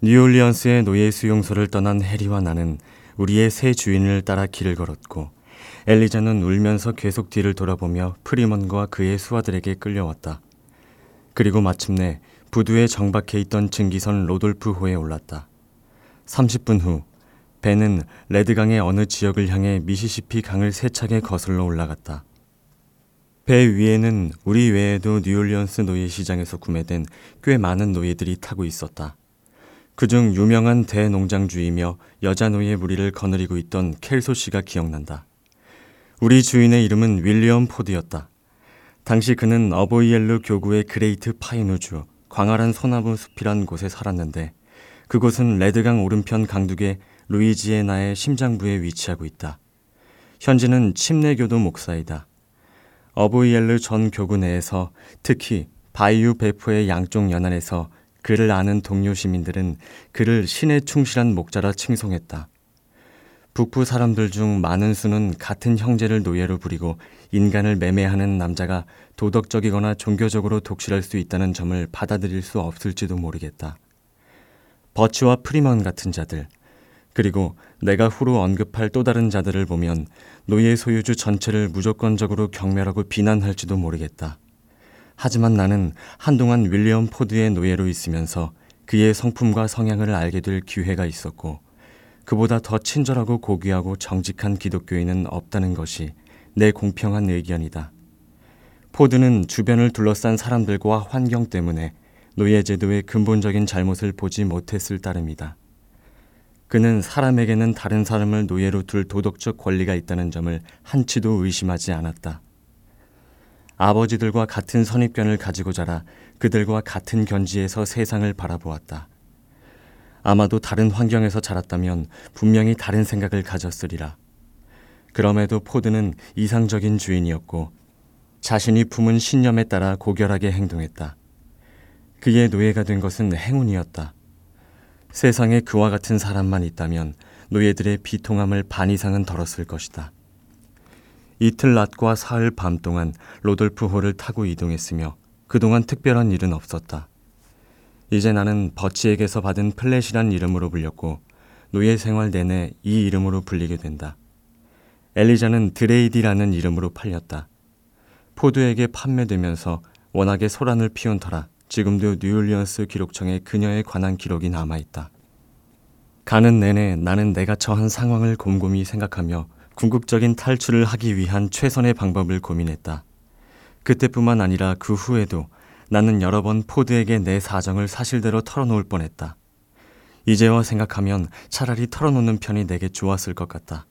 뉴올리언스의 노예 수용소를 떠난 해리와 나는 우리의 새 주인을 따라 길을 걸었고 엘리자는 울면서 계속 뒤를 돌아보며 프리먼과 그의 수하들에게 끌려왔다. 그리고 마침내 부두에 정박해 있던 증기선 로돌프호에 올랐다. 30분 후 배는 레드강의 어느 지역을 향해 미시시피 강을 세차게 거슬러 올라갔다. 배 위에는 우리 외에도 뉴올리언스 노예 시장에서 구매된 꽤 많은 노예들이 타고 있었다. 그중 유명한 대농장주이며 여자 노예 무리를 거느리고 있던 켈소 씨가 기억난다. 우리 주인의 이름은 윌리엄 포드였다. 당시 그는 어보이엘르 교구의 그레이트 파인 우즈, 광활한 소나무 숲이란 곳에 살았는데 그곳은 레드강 오른편 강둑의 루이지애나의 심장부에 위치하고 있다. 현재는 침례교도 목사이다. 어보이엘르 전 교구 내에서 특히 바이유 베프의 양쪽 연안에서 그를 아는 동료 시민들은 그를 신의 충실한 목자라 칭송했다. 북부 사람들 중 많은 수는 같은 형제를 노예로 부리고 인간을 매매하는 남자가 도덕적이거나 종교적으로 독실할 수 있다는 점을 받아들일 수 없을지도 모르겠다. 버치와 프리먼 같은 자들, 그리고 내가 추후로 언급할 또 다른 자들을 보면 노예 소유주 전체를 무조건적으로 경멸하고 비난할지도 모르겠다. 하지만 나는 한동안 윌리엄 포드의 노예로 있으면서 그의 성품과 성향을 알게 될 기회가 있었고 그보다 더 친절하고 고귀하고 정직한 기독교인은 없다는 것이 내 공평한 의견이다. 포드는 주변을 둘러싼 사람들과 환경 때문에 노예제도의 근본적인 잘못을 보지 못했을 따름이다. 그는 사람에게는 다른 사람을 노예로 둘 도덕적 권리가 있다는 점을 한치도 의심하지 않았다. 아버지들과 같은 선입견을 가지고 자라 그들과 같은 견지에서 세상을 바라보았다. 아마도 다른 환경에서 자랐다면 분명히 다른 생각을 가졌으리라. 그럼에도 포드는 이상적인 주인이었고 자신이 품은 신념에 따라 고결하게 행동했다. 그의 노예가 된 것은 행운이었다. 세상에 그와 같은 사람만 있다면 노예들의 비통함을 반 이상은 덜었을 것이다. 이틀 낮과 사흘 밤 동안 로돌프 호를 타고 이동했으며 그동안 특별한 일은 없었다. 이제 나는 버치에게서 받은 플랫이란 이름으로 불렸고 노예 생활 내내 이 이름으로 불리게 된다. 엘리자는 드레이디라는 이름으로 팔렸다. 포드에게 판매되면서 워낙에 소란을 피운 터라 지금도 뉴올리언스 기록청에 그녀에 관한 기록이 남아있다. 가는 내내 나는 내가 처한 상황을 곰곰이 생각하며 궁극적인 탈출을 하기 위한 최선의 방법을 고민했다. 그때뿐만 아니라 그 후에도 나는 여러 번 포드에게 내 사정을 사실대로 털어놓을 뻔했다. 이제와 생각하면 차라리 털어놓는 편이 내게 좋았을 것 같다.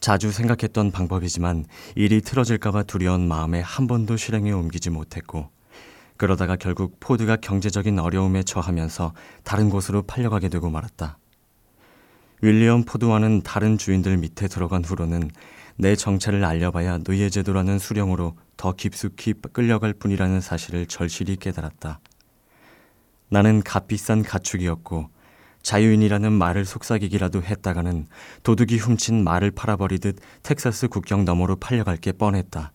자주 생각했던 방법이지만 일이 틀어질까봐 두려운 마음에 한 번도 실행에 옮기지 못했고 그러다가 결국 포드가 경제적인 어려움에 처하면서 다른 곳으로 팔려가게 되고 말았다. 윌리엄 포드와는 다른 주인들 밑에 들어간 후로는 내 정체를 알려봐야 노예제도라는 수령으로 더 깊숙이 끌려갈 뿐이라는 사실을 절실히 깨달았다. 나는 값비싼 가축이었고 자유인이라는 말을 속삭이기라도 했다가는 도둑이 훔친 말을 팔아버리듯 텍사스 국경 너머로 팔려갈 게 뻔했다.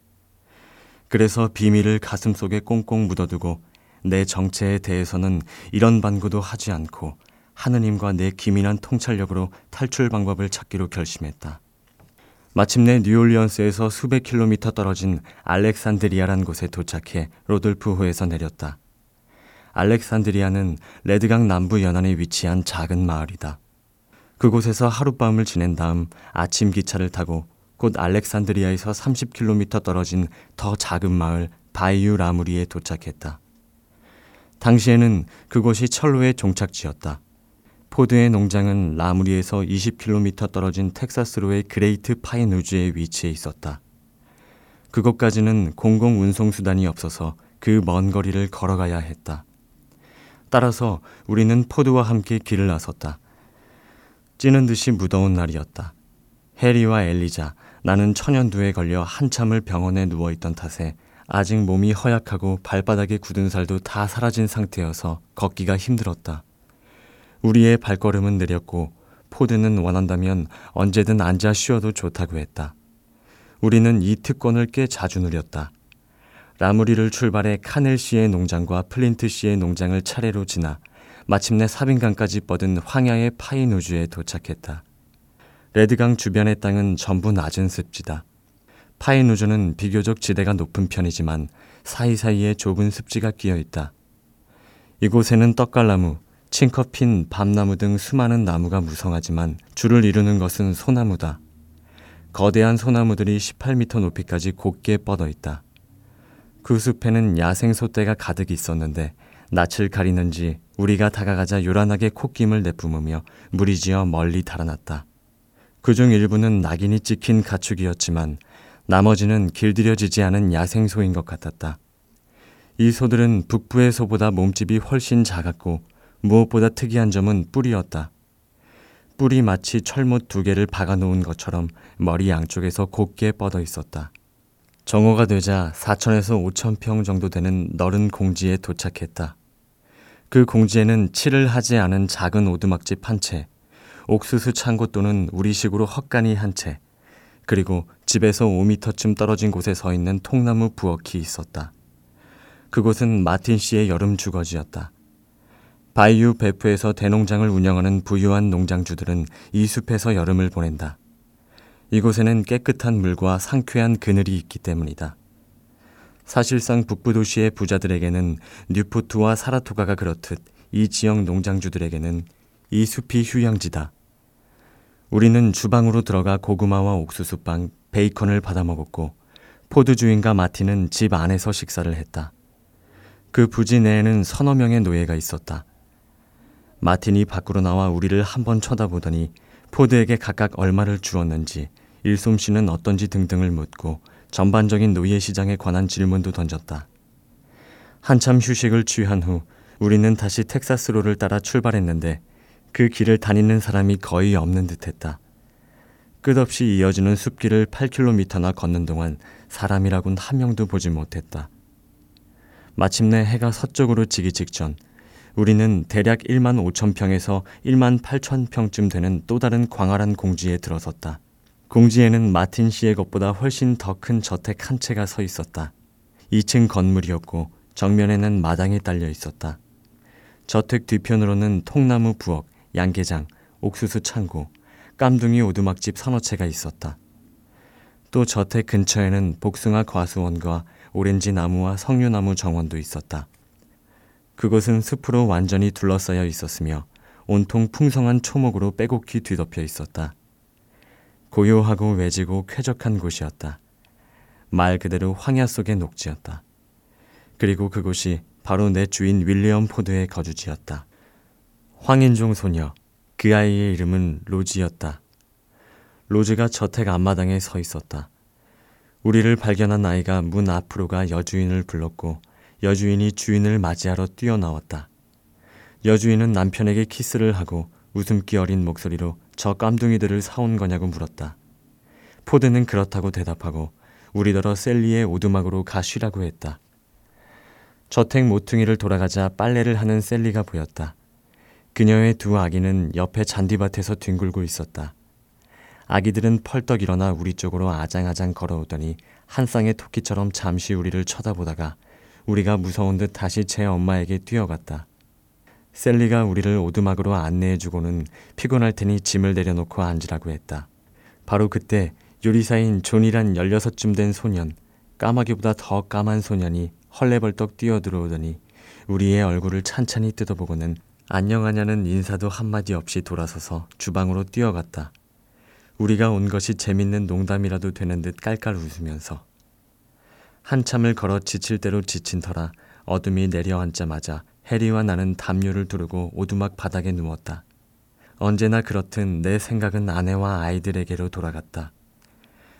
그래서 비밀을 가슴속에 꽁꽁 묻어두고 내 정체에 대해서는 이런 반구도 하지 않고 하느님과 내 기민한 통찰력으로 탈출 방법을 찾기로 결심했다. 마침내 뉴올리언스에서 수백 킬로미터 떨어진 알렉산드리아란 곳에 도착해 로돌프호에서 내렸다. 알렉산드리아는 레드강 남부 연안에 위치한 작은 마을이다. 그곳에서 하룻밤을 지낸 다음 아침 기차를 타고 곧 알렉산드리아에서 30km 떨어진 더 작은 마을 바이유 라무리에 도착했다. 당시에는 그곳이 철로의 종착지였다. 포드의 농장은 라무리에서 20km 떨어진 텍사스로의 그레이트 파인 우즈에 위치해 있었다. 그곳까지는 공공 운송 수단이 없어서 그 먼 거리를 걸어가야 했다. 따라서 우리는 포드와 함께 길을 나섰다. 찌는 듯이 무더운 날이었다. 해리와 엘리자, 나는 천연두에 걸려 한참을 병원에 누워 있던 탓에 아직 몸이 허약하고 발바닥에 굳은 살도 다 사라진 상태여서 걷기가 힘들었다. 우리의 발걸음은 느렸고 포드는 원한다면 언제든 앉아 쉬어도 좋다고 했다. 우리는 이 특권을 꽤 자주 누렸다. 라무리를 출발해 카넬 씨의 농장과 플린트 씨의 농장을 차례로 지나 마침내 사빈강까지 뻗은 황야의 파인 우즈에 도착했다. 레드강 주변의 땅은 전부 낮은 습지다. 파인 우즈는 비교적 지대가 높은 편이지만 사이사이에 좁은 습지가 끼어 있다. 이곳에는 떡갈나무, 칭커핀, 밤나무 등 수많은 나무가 무성하지만 주를 이루는 것은 소나무다. 거대한 소나무들이 18m 높이까지 곱게 뻗어 있다. 그 숲에는 야생 소떼가 가득 있었는데 낯을 가리는지 우리가 다가가자 요란하게 콧김을 내뿜으며 무리지어 멀리 달아났다. 그중 일부는 낙인이 찍힌 가축이었지만 나머지는 길들여지지 않은 야생소인 것 같았다. 이 소들은 북부의 소보다 몸집이 훨씬 작았고 무엇보다 특이한 점은 뿔이었다. 뿔이 마치 철못 두 개를 박아놓은 것처럼 머리 양쪽에서 곱게 뻗어 있었다. 정오가 되자 4천에서 5천 평 정도 되는 너른 공지에 도착했다. 그 공지에는 칠을 하지 않은 작은 오두막집 한 채, 옥수수 창고 또는 우리식으로 헛간이 한 채, 그리고 집에서 5미터쯤 떨어진 곳에 서 있는 통나무 부엌이 있었다. 그곳은 마틴 씨의 여름 주거지였다. 바이유 베프에서 대농장을 운영하는 부유한 농장주들은 이 숲에서 여름을 보낸다. 이곳에는 깨끗한 물과 상쾌한 그늘이 있기 때문이다. 사실상 북부 도시의 부자들에게는 뉴포트와 사라토가가 그렇듯 이 지역 농장주들에게는 이 숲이 휴양지다. 우리는 주방으로 들어가 고구마와 옥수수빵, 베이컨을 받아 먹었고 포드 주인과 마님은 집 안에서 식사를 했다. 그 부지 내에는 서너 명의 노예가 있었다. 마틴이 밖으로 나와 우리를 한 번 쳐다보더니 포드에게 각각 얼마를 주었는지 일솜씨는 어떤지 등등을 묻고 전반적인 노예 시장에 관한 질문도 던졌다. 한참 휴식을 취한 후 우리는 다시 텍사스로를 따라 출발했는데 그 길을 다니는 사람이 거의 없는 듯했다. 끝없이 이어지는 숲길을 8킬로미터나 걷는 동안 사람이라곤 한 명도 보지 못했다. 마침내 해가 서쪽으로 지기 직전 우리는 대략 1만 5천 평에서 1만 8천 평쯤 되는 또 다른 광활한 공지에 들어섰다. 공지에는 마틴 씨의 것보다 훨씬 더 큰 저택 한 채가 서 있었다. 2층 건물이었고 정면에는 마당이 딸려 있었다. 저택 뒤편으로는 통나무 부엌, 양계장, 옥수수 창고, 깜둥이 오두막집 서너 채가 있었다. 또 저택 근처에는 복숭아 과수원과 오렌지 나무와 석류나무 정원도 있었다. 그곳은 숲으로 완전히 둘러싸여 있었으며 온통 풍성한 초목으로 빼곡히 뒤덮여 있었다. 고요하고 외지고 쾌적한 곳이었다. 말 그대로 황야 속의 녹지였다. 그리고 그곳이 바로 내 주인 윌리엄 포드의 거주지였다. 황인종 소녀, 그 아이의 이름은 로지였다. 로즈가 저택 앞마당에 서 있었다. 우리를 발견한 아이가 문 앞으로 가 여주인을 불렀고 여주인이 주인을 맞이하러 뛰어나왔다. 여주인은 남편에게 키스를 하고 웃음기 어린 목소리로 저 깜둥이들을 사온 거냐고 물었다. 포드는 그렇다고 대답하고 우리더러 셀리의 오두막으로 가 쉬라고 했다. 저택 모퉁이를 돌아가자 빨래를 하는 셀리가 보였다. 그녀의 두 아기는 옆에 잔디밭에서 뒹굴고 있었다. 아기들은 펄떡 일어나 우리 쪽으로 아장아장 걸어오더니 한 쌍의 토끼처럼 잠시 우리를 쳐다보다가 우리가 무서운 듯 다시 제 엄마에게 뛰어갔다. 셀리가 우리를 오두막으로 안내해주고는 피곤할 테니 짐을 내려놓고 앉으라고 했다. 바로 그때 요리사인 존이란 16쯤 된 소년, 까마귀보다 더 까만 소년이 헐레벌떡 뛰어들어오더니 우리의 얼굴을 찬찬히 뜯어보고는 안녕하냐는 인사도 한마디 없이 돌아서서 주방으로 뛰어갔다. 우리가 온 것이 재밌는 농담이라도 되는 듯 깔깔 웃으면서 한참을 걸어 지칠 대로 지친 터라 어둠이 내려앉자마자 해리와 나는 담요를 두르고 오두막 바닥에 누웠다. 언제나 그렇듯 내 생각은 아내와 아이들에게로 돌아갔다.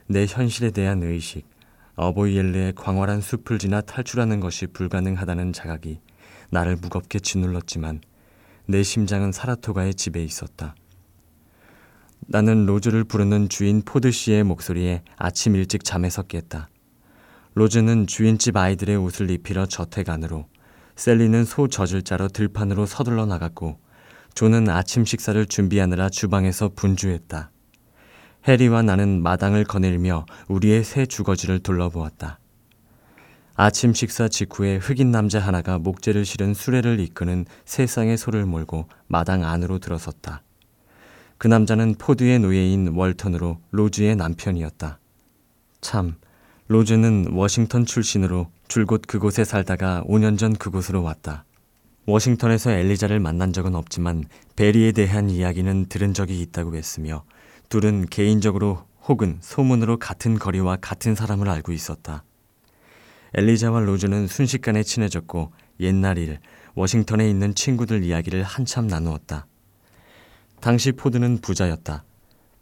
내 현실에 대한 의식, 어보이엘르의 광활한 숲을 지나 탈출하는 것이 불가능하다는 자각이 나를 무겁게 짓눌렀지만 내 심장은 사라토가의 집에 있었다. 나는 로즈를 부르는 주인 포드 씨의 목소리에 아침 일찍 잠에서 깼다. 로즈는 주인집 아이들의 옷을 입히러 저택 안으로, 셀리는 소 짜러 들판으로 서둘러 나갔고, 존은 아침 식사를 준비하느라 주방에서 분주했다. 해리와 나는 마당을 거닐며 우리의 새 주거지를 둘러보았다. 아침 식사 직후에 흑인 남자 하나가 목재를 실은 수레를 이끄는 세 쌍의 소를 몰고 마당 안으로 들어섰다. 그 남자는 포드의 노예인 월턴으로 로즈의 남편이었다. 참, 로즈는 워싱턴 출신으로 줄곧 그곳에 살다가 5년 전 그곳으로 왔다. 워싱턴에서 엘리자를 만난 적은 없지만 베리에 대한 이야기는 들은 적이 있다고 했으며 둘은 개인적으로 혹은 소문으로 같은 거리와 같은 사람을 알고 있었다. 엘리자와 로즈는 순식간에 친해졌고 옛날 일, 워싱턴에 있는 친구들 이야기를 한참 나누었다. 당시 포드는 부자였다.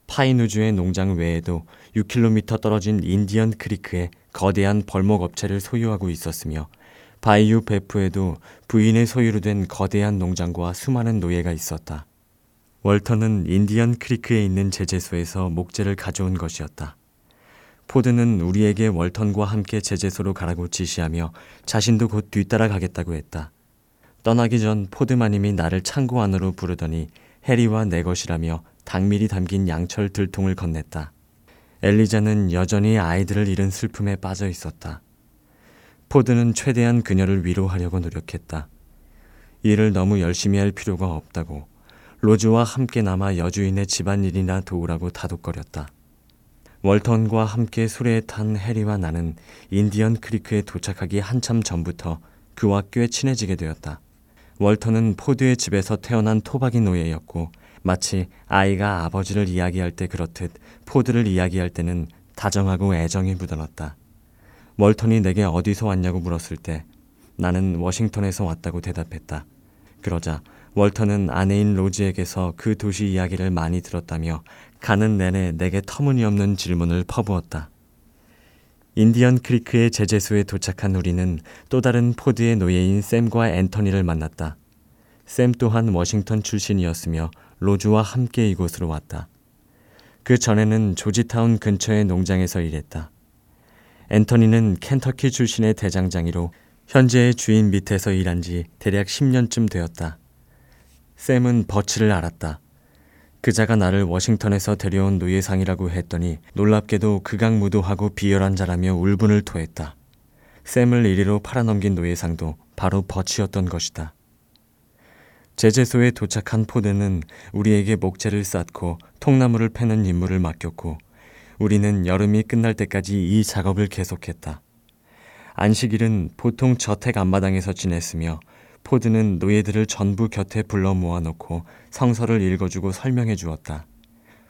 파이누주의 농장 외에도 6km 떨어진 인디언 크리크에 거대한 벌목 업체를 소유하고 있었으며 바이유 베프에도 부인의 소유로 된 거대한 농장과 수많은 노예가 있었다. 월턴은 인디언 크리크에 있는 제재소에서 목재를 가져온 것이었다. 포드는 우리에게 월턴과 함께 제재소로 가라고 지시하며 자신도 곧 뒤따라 가겠다고 했다. 떠나기 전 포드 마님이 나를 창고 안으로 부르더니 해리와 내 것이라며 당밀이 담긴 양철 들통을 건넸다. 엘리자는 여전히 아이들을 잃은 슬픔에 빠져 있었다. 포드는 최대한 그녀를 위로하려고 노력했다. 일을 너무 열심히 할 필요가 없다고 로즈와 함께 남아 여주인의 집안일이나 도우라고 다독거렸다. 월턴과 함께 수레에 탄 해리와 나는 인디언 크리크에 도착하기 한참 전부터 그와 꽤 친해지게 되었다. 월턴은 포드의 집에서 태어난 토박이 노예였고 마치 아이가 아버지를 이야기할 때 그렇듯 포드를 이야기할 때는 다정하고 애정이 묻어났다. 월턴이 내게 어디서 왔냐고 물었을 때 나는 워싱턴에서 왔다고 대답했다. 그러자 월턴은 아내인 로즈에게서 그 도시 이야기를 많이 들었다며 가는 내내 내게 터무니없는 질문을 퍼부었다. 인디언 크리크의 제재소에 도착한 우리는 또 다른 포드의 노예인 샘과 앤터니를 만났다. 샘 또한 워싱턴 출신이었으며 로즈와 함께 이곳으로 왔다. 그 전에는 조지타운 근처의 농장에서 일했다. 앤터니는 켄터키 출신의 대장장이로 현재의 주인 밑에서 일한 지 대략 10년쯤 되었다. 샘은 버치를 알았다. 그자가 나를 워싱턴에서 데려온 노예상이라고 했더니 놀랍게도 극악무도하고 비열한 자라며 울분을 토했다. 샘을 이리로 팔아넘긴 노예상도 바로 버치였던 것이다. 제재소에 도착한 포드는 우리에게 목재를 쌓고 통나무를 패는 임무를 맡겼고 우리는 여름이 끝날 때까지 이 작업을 계속했다. 안식일은 보통 저택 앞마당에서 지냈으며 포드는 노예들을 전부 곁에 불러 모아놓고 성서를 읽어주고 설명해 주었다.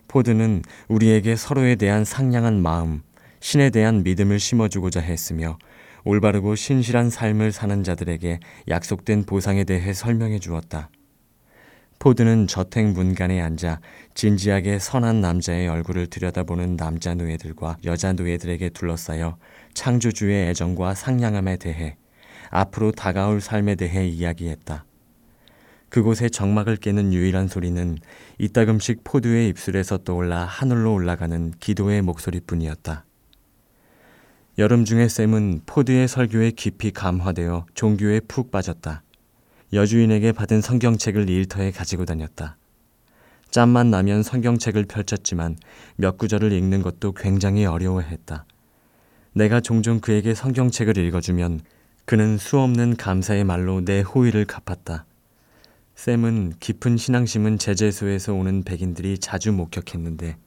포드는 우리에게 서로에 대한 상냥한 마음, 신에 대한 믿음을 심어주고자 했으며 올바르고 신실한 삶을 사는 자들에게 약속된 보상에 대해 설명해 주었다. 포드는 저택 문간에 앉아 진지하게 선한 남자의 얼굴을 들여다보는 남자 노예들과 여자 노예들에게 둘러싸여 창조주의 애정과 상냥함에 대해 앞으로 다가올 삶에 대해 이야기했다. 그곳의 정막을 깨는 유일한 소리는 이따금씩 포드의 입술에서 떠올라 하늘로 올라가는 기도의 목소리뿐이었다. 여름 중에 샘은 포드의 설교에 깊이 감화되어 종교에 푹 빠졌다. 여주인에게 받은 성경책을 일터에 가지고 다녔다. 짬만 나면 성경책을 펼쳤지만 몇 구절을 읽는 것도 굉장히 어려워했다. 내가 종종 그에게 성경책을 읽어주면 그는 수없는 감사의 말로 내 호의를 갚았다. 샘은 깊은 신앙심은 제재소에서 오는 백인들이 자주 목격했는데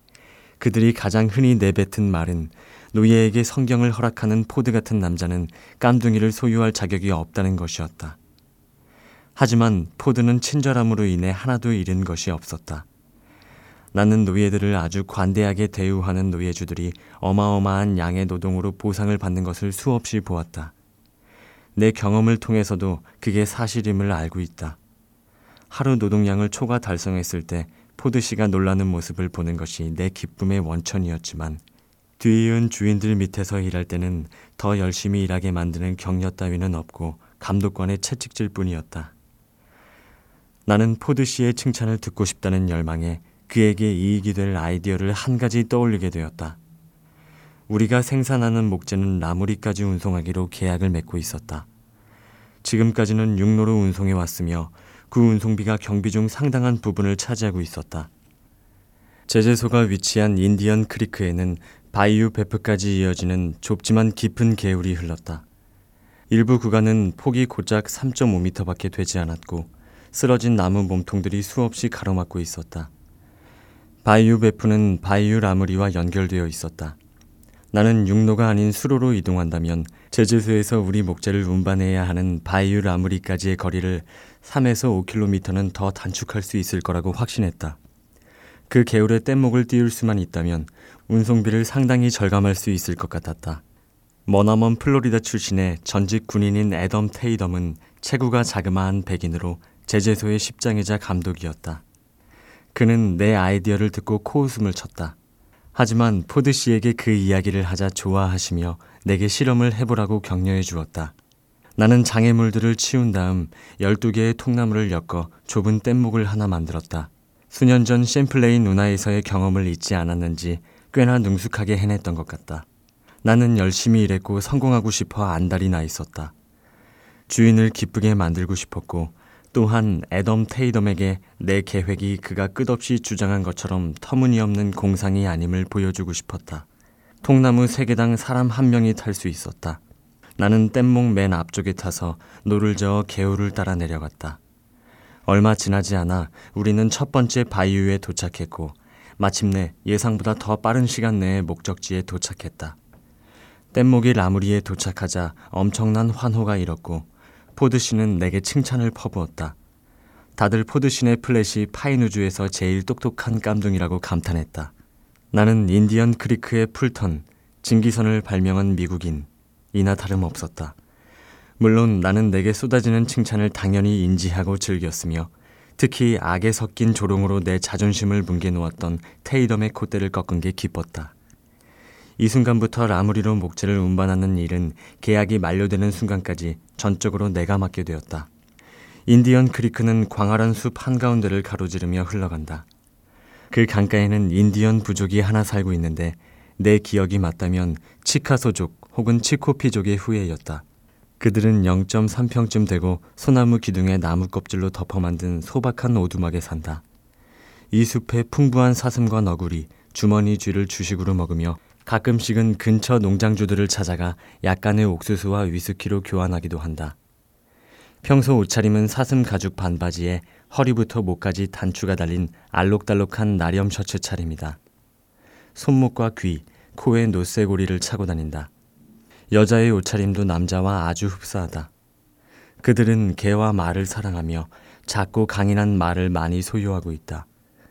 그들이 가장 흔히 내뱉은 말은 노예에게 성경을 허락하는 포드 같은 남자는 깜둥이를 소유할 자격이 없다는 것이었다. 하지만 포드는 친절함으로 인해 하나도 잃은 것이 없었다. 나는 노예들을 아주 관대하게 대우하는 노예주들이 어마어마한 양의 노동으로 보상을 받는 것을 수없이 보았다. 내 경험을 통해서도 그게 사실임을 알고 있다. 하루 노동량을 초과 달성했을 때 포드 씨가 놀라는 모습을 보는 것이 내 기쁨의 원천이었지만 뒤이은 주인들 밑에서 일할 때는 더 열심히 일하게 만드는 격려 따위는 없고 감독관의 채찍질 뿐이었다. 나는 포드 씨의 칭찬을 듣고 싶다는 열망에 그에게 이익이 될 아이디어를 한 가지 떠올리게 되었다. 우리가 생산하는 목재는 라무리까지 운송하기로 계약을 맺고 있었다. 지금까지는 육로로 운송해 왔으며 그 운송비가 경비 중 상당한 부분을 차지하고 있었다. 제재소가 위치한 인디언 크리크에는 바이유 베프까지 이어지는 좁지만 깊은 개울이 흘렀다. 일부 구간은 폭이 고작 3.5m밖에 되지 않았고 쓰러진 나무 몸통들이 수없이 가로막고 있었다. 바이유 베프는 바이유 라무리와 연결되어 있었다. 나는 육로가 아닌 수로로 이동한다면 제주도에서 우리 목재를 운반해야 하는 바이유 라무리까지의 거리를 3에서 5km는 더 단축할 수 있을 거라고 확신했다. 그 개울에 뗏목을 띄울 수만 있다면 운송비를 상당히 절감할 수 있을 것 같았다. 머나먼 플로리다 출신의 전직 군인인 애덤 테이덤은 체구가 자그마한 백인으로 제재소의 십장이자 감독이었다. 그는 내 아이디어를 듣고 코웃음을 쳤다. 하지만 포드 씨에게 그 이야기를 하자 좋아하시며 내게 실험을 해보라고 격려해 주었다. 나는 장애물들을 치운 다음 12개의 통나무를 엮어 좁은 뗏목을 하나 만들었다. 수년 전 샘플레인 운하에서의 경험을 잊지 않았는지 꽤나 능숙하게 해냈던 것 같다. 나는 열심히 일했고 성공하고 싶어 안달이 나 있었다. 주인을 기쁘게 만들고 싶었고 또한 애덤 테이덤에게 내 계획이 그가 끝없이 주장한 것처럼 터무니없는 공상이 아님을 보여주고 싶었다. 통나무 세 개당 사람 한 명이 탈 수 있었다. 나는 뗏목 맨 앞쪽에 타서 노를 저어 개울을 따라 내려갔다. 얼마 지나지 않아 우리는 첫 번째 바이유에 도착했고 마침내 예상보다 더 빠른 시간 내에 목적지에 도착했다. 뗏목이 라무리에 도착하자 엄청난 환호가 일었고 포드 씨는 내게 칭찬을 퍼부었다. 다들 포드 씨의 플랫이 파인우즈에서 제일 똑똑한 깜둥이라고 감탄했다. 나는 인디언 크리크의 풀턴, 증기선을 발명한 미국인, 이나 다름없었다. 물론 나는 내게 쏟아지는 칭찬을 당연히 인지하고 즐겼으며 특히 악의 섞인 조롱으로 내 자존심을 뭉개놓았던 테이덤의 콧대를 꺾은 게 기뻤다. 이 순간부터 라무리로 목재를 운반하는 일은 계약이 만료되는 순간까지 전적으로 내가 맡게 되었다. 인디언 크리크는 광활한 숲 한가운데를 가로지르며 흘러간다. 그 강가에는 인디언 부족이 하나 살고 있는데 내 기억이 맞다면 치카소족 혹은 치코피족의 후예였다. 그들은 0.3평쯤 되고 소나무 기둥에 나무 껍질로 덮어 만든 소박한 오두막에 산다. 이 숲에 풍부한 사슴과 너구리, 주머니 쥐를 주식으로 먹으며 가끔씩은 근처 농장주들을 찾아가 약간의 옥수수와 위스키로 교환하기도 한다. 평소 옷차림은 사슴 가죽 반바지에 허리부터 목까지 단추가 달린 알록달록한 나렴 셔츠 차림이다. 손목과 귀, 코에 노쇠고리를 차고 다닌다. 여자의 옷차림도 남자와 아주 흡사하다. 그들은 개와 말을 사랑하며 작고 강인한 말을 많이 소유하고 있다.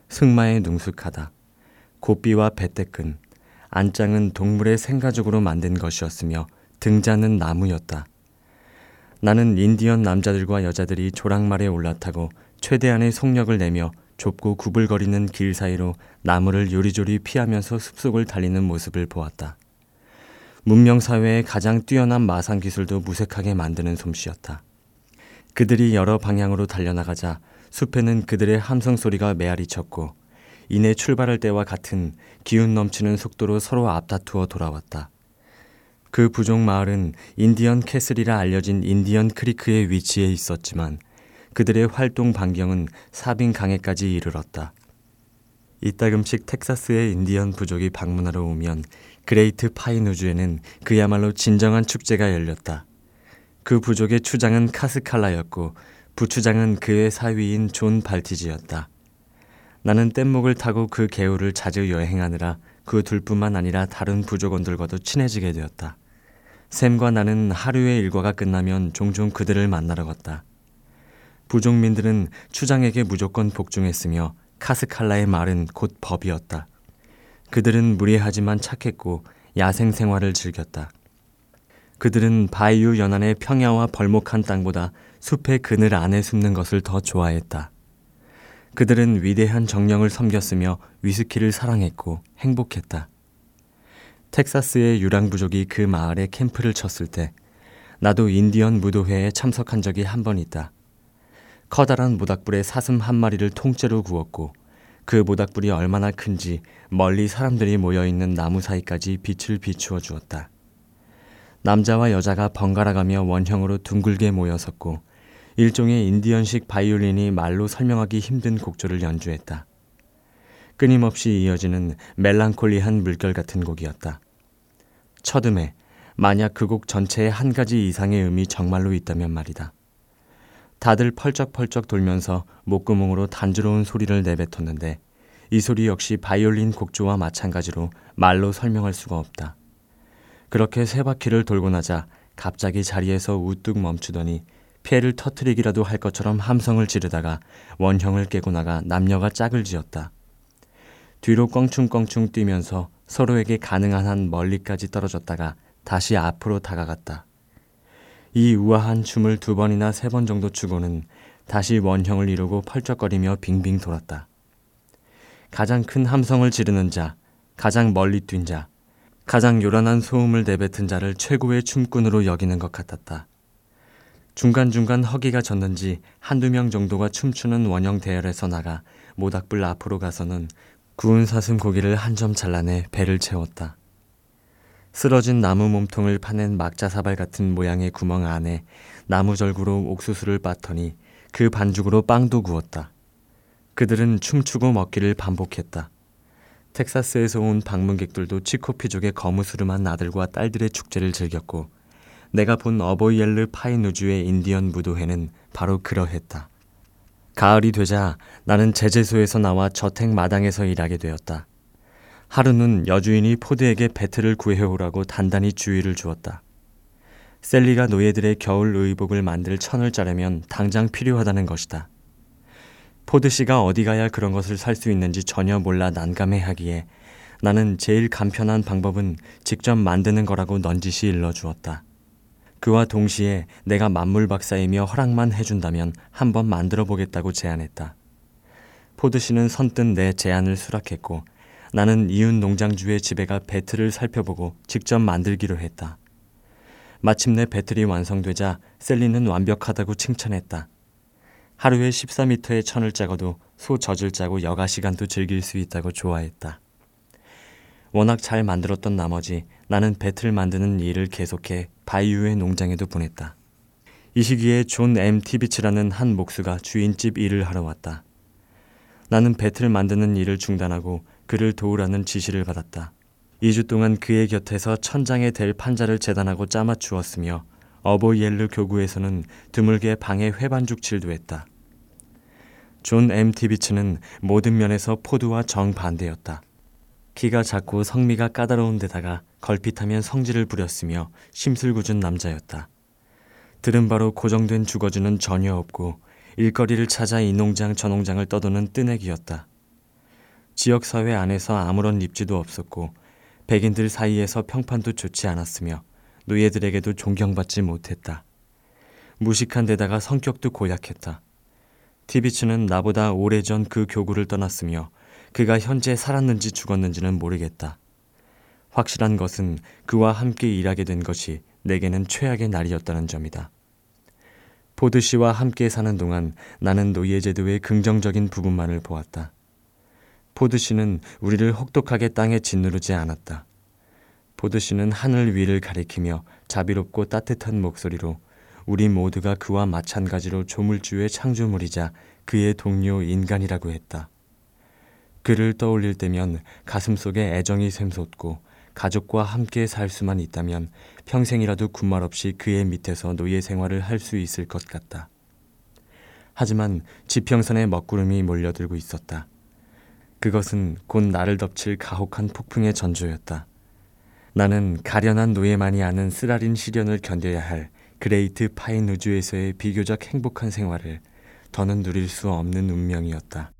승마에 능숙하다. 고삐와 배때끈, 안장은 동물의 생가죽으로 만든 것이었으며 등자는 나무였다. 나는 인디언 남자들과 여자들이 조랑말에 올라타고 최대한의 속력을 내며 좁고 구불거리는 길 사이로 나무를 요리조리 피하면서 숲속을 달리는 모습을 보았다. 문명 사회의 가장 뛰어난 마상 기술도 무색하게 만드는 솜씨였다. 그들이 여러 방향으로 달려나가자 숲에는 그들의 함성 소리가 메아리 쳤고 이내 출발할 때와 같은 기운 넘치는 속도로 서로 앞다투어 돌아왔다. 그 부족 마을은 인디언 캐슬이라 알려진 인디언 크리크의 위치에 있었지만 그들의 활동 반경은 사빈 강에까지 이르렀다. 이따금씩 텍사스의 인디언 부족이 방문하러 오면 그레이트 파인우즈에는 그야말로 진정한 축제가 열렸다. 그 부족의 추장은 카스칼라였고 부추장은 그의 사위인 존 발티지였다. 나는 뗏목을 타고 그 개울을 자주 여행하느라 그 둘뿐만 아니라 다른 부족원들과도 친해지게 되었다. 샘과 나는 하루의 일과가 끝나면 종종 그들을 만나러 갔다. 부족민들은 추장에게 무조건 복종했으며 카스칼라의 말은 곧 법이었다. 그들은 무례하지만 착했고 야생 생활을 즐겼다. 그들은 바이유 연안의 평야와 벌목한 땅보다 숲의 그늘 안에 숨는 것을 더 좋아했다. 그들은 위대한 정령을 섬겼으며 위스키를 사랑했고 행복했다. 텍사스의 유랑부족이 그 마을에 캠프를 쳤을 때 나도 인디언 무도회에 참석한 적이 한 번 있다. 커다란 모닥불에 사슴 한 마리를 통째로 구웠고 그 모닥불이 얼마나 큰지 멀리 사람들이 모여 있는 나무 사이까지 빛을 비추어 주었다. 남자와 여자가 번갈아가며 원형으로 둥글게 모여 섰고 일종의 인디언식 바이올린이 말로 설명하기 힘든 곡조를 연주했다. 끊임없이 이어지는 멜랑콜리한 물결 같은 곡이었다. 첫 음에 만약 그 곡 전체에 한 가지 이상의 음이 정말로 있다면 말이다. 다들 펄쩍펄쩍 돌면서 목구멍으로 단조로운 소리를 내뱉었는데 이 소리 역시 바이올린 곡조와 마찬가지로 말로 설명할 수가 없다. 그렇게 세 바퀴를 돌고 나자 갑자기 자리에서 우뚝 멈추더니 폐를 터트리기라도 할 것처럼 함성을 지르다가 원형을 깨고 나가 남녀가 짝을 지었다. 뒤로 껑충껑충 뛰면서 서로에게 가능한 한 멀리까지 떨어졌다가 다시 앞으로 다가갔다. 이 우아한 춤을 두 번이나 세 번 정도 추고는 다시 원형을 이루고 펄쩍거리며 빙빙 돌았다. 가장 큰 함성을 지르는 자, 가장 멀리 뛴 자, 가장 요란한 소음을 내뱉은 자를 최고의 춤꾼으로 여기는 것 같았다. 중간중간 허기가 졌는지 한두 명 정도가 춤추는 원형 대열에서 나가 모닥불 앞으로 가서는 구운 사슴 고기를 한 점 잘라내 배를 채웠다. 쓰러진 나무 몸통을 파낸 막자사발 같은 모양의 구멍 안에 나무절구로 옥수수를 빻더니 그 반죽으로 빵도 구웠다. 그들은 춤추고 먹기를 반복했다. 텍사스에서 온 방문객들도 치코피족의 거무스름한 아들과 딸들의 축제를 즐겼고 내가 본 어보이엘르 파이누주의 인디언 무도회는 바로 그러했다. 가을이 되자 나는 제재소에서 나와 저택 마당에서 일하게 되었다. 하루는 여주인이 포드에게 베틀을 구해오라고 단단히 주의를 주었다. 셀리가 노예들의 겨울 의복을 만들 천을 짜려면 당장 필요하다는 것이다. 포드 씨가 어디 가야 그런 것을 살 수 있는지 전혀 몰라 난감해 하기에 나는 제일 간편한 방법은 직접 만드는 거라고 넌지시 일러 주었다. 그와 동시에 내가 만물 박사이며 허락만 해준다면 한번 만들어 보겠다고 제안했다. 포드 씨는 선뜻 내 제안을 수락했고 나는 이웃 농장주의 집에 가 베틀을 살펴보고 직접 만들기로 했다. 마침내 베틀이 완성되자 셀리는 완벽하다고 칭찬했다. 하루에 14미터의 천을 짜고도 소 젖을 짜고 여가 시간도 즐길 수 있다고 좋아했다. 워낙 잘 만들었던 나머지 나는 베틀 만드는 일을 계속해 바이유의 농장에도 보냈다. 이 시기에 존 M. 티비츠라는 한 목수가 주인집 일을 하러 왔다. 나는 베틀 만드는 일을 중단하고 그를 도우라는 지시를 받았다. 2주 동안 그의 곁에서 천장에 댈 판자를 재단하고 짜맞추었으며 아보이엘르 교구에서는 드물게 방에 회반죽 칠도 했다. 존 M. 티비츠는 모든 면에서 포드와 정반대였다. 키가 작고 성미가 까다로운 데다가 걸핏하면 성질을 부렸으며 심술궂은 남자였다. 들은 바로 고정된 주거지는 전혀 없고 일거리를 찾아 이 농장 저 농장을 떠도는 뜨내기였다. 지역사회 안에서 아무런 입지도 없었고 백인들 사이에서 평판도 좋지 않았으며 노예들에게도 존경받지 못했다. 무식한 데다가 성격도 고약했다. 티비츠는 나보다 오래전 그 교구를 떠났으며 그가 현재 살았는지 죽었는지는 모르겠다. 확실한 것은 그와 함께 일하게 된 것이 내게는 최악의 날이었다는 점이다. 포드 씨와 함께 사는 동안 나는 노예제도의 긍정적인 부분만을 보았다. 포드 씨는 우리를 혹독하게 땅에 짓누르지 않았다. 포드 씨는 하늘 위를 가리키며 자비롭고 따뜻한 목소리로 우리 모두가 그와 마찬가지로 조물주의 창조물이자 그의 동료 인간이라고 했다. 그를 떠올릴 때면 가슴 속에 애정이 샘솟고 가족과 함께 살 수만 있다면 평생이라도 군말 없이 그의 밑에서 노예 생활을 할 수 있을 것 같다. 하지만 지평선에 먹구름이 몰려들고 있었다. 그것은 곧 나를 덮칠 가혹한 폭풍의 전조였다. 나는 가련한 노예만이 아는 쓰라린 시련을 견뎌야 할 그레이트 파인 우주에서의 비교적 행복한 생활을 더는 누릴 수 없는 운명이었다.